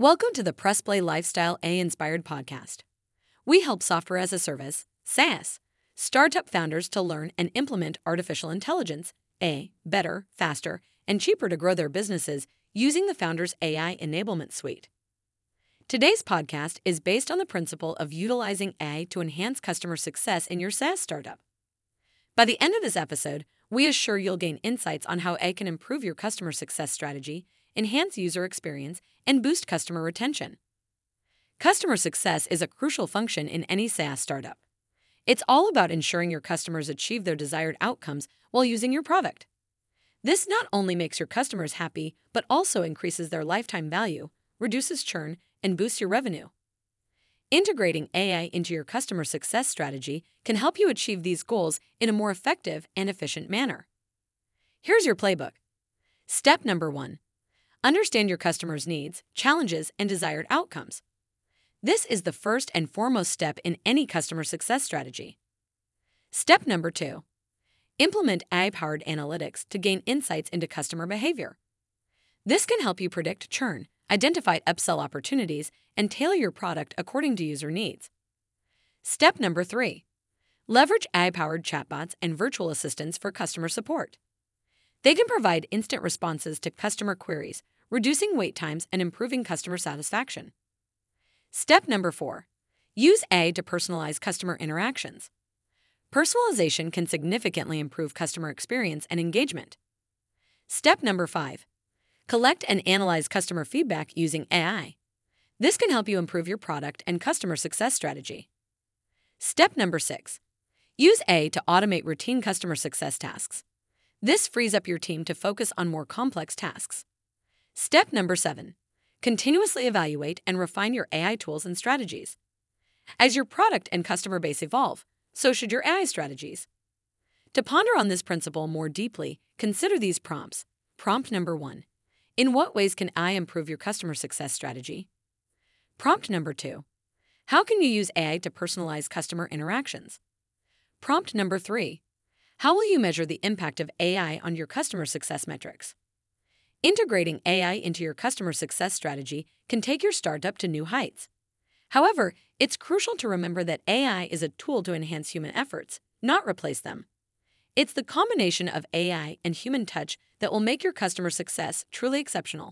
Welcome to the Pressplay Lifestyle AI Inspired podcast. We help software as a service, SaaS, startup founders to learn and implement artificial intelligence, AI, better, faster, and cheaper to grow their businesses using the Founders AI Enablement Suite. Today's podcast is based on the principle of utilizing AI to enhance customer success in your SaaS startup. By the end of this episode, we assure you'll gain insights on how AI can improve your customer success strategy enhance user experience, and boost customer retention. Customer success is a crucial function in any SaaS startup. It's all about ensuring your customers achieve their desired outcomes while using your product. This not only makes your customers happy, but also increases their lifetime value, reduces churn, and boosts your revenue. Integrating AI into your customer success strategy can help you achieve these goals in a more effective and efficient manner. Here's your playbook. Step number one Understand your customer's needs, challenges, and desired outcomes. This is the first and foremost step in any customer success strategy. Step number two implement AI powered analytics to gain insights into customer behavior. This can help you predict churn, identify upsell opportunities, and tailor your product according to user needs. Step number three leverage AI powered chatbots and virtual assistants for customer support. They can provide instant responses to customer queries, reducing wait times and improving customer satisfaction. Step number four use AI to personalize customer interactions. Personalization can significantly improve customer experience and engagement. Step number five collect and analyze customer feedback using AI. This can help you improve your product and customer success strategy. Step number six use AI to automate routine customer success tasks. This frees up your team to focus on more complex tasks. Step number seven continuously evaluate and refine your AI tools and strategies. As your product and customer base evolve, so should your AI strategies. To ponder on this principle more deeply, consider these prompts. Prompt number one In what ways can AI improve your customer success strategy? Prompt number two How can you use AI to personalize customer interactions? Prompt number three how will you measure the impact of AI on your customer success metrics? Integrating AI into your customer success strategy can take your startup to new heights. However, it's crucial to remember that AI is a tool to enhance human efforts, not replace them. It's the combination of AI and human touch that will make your customer success truly exceptional.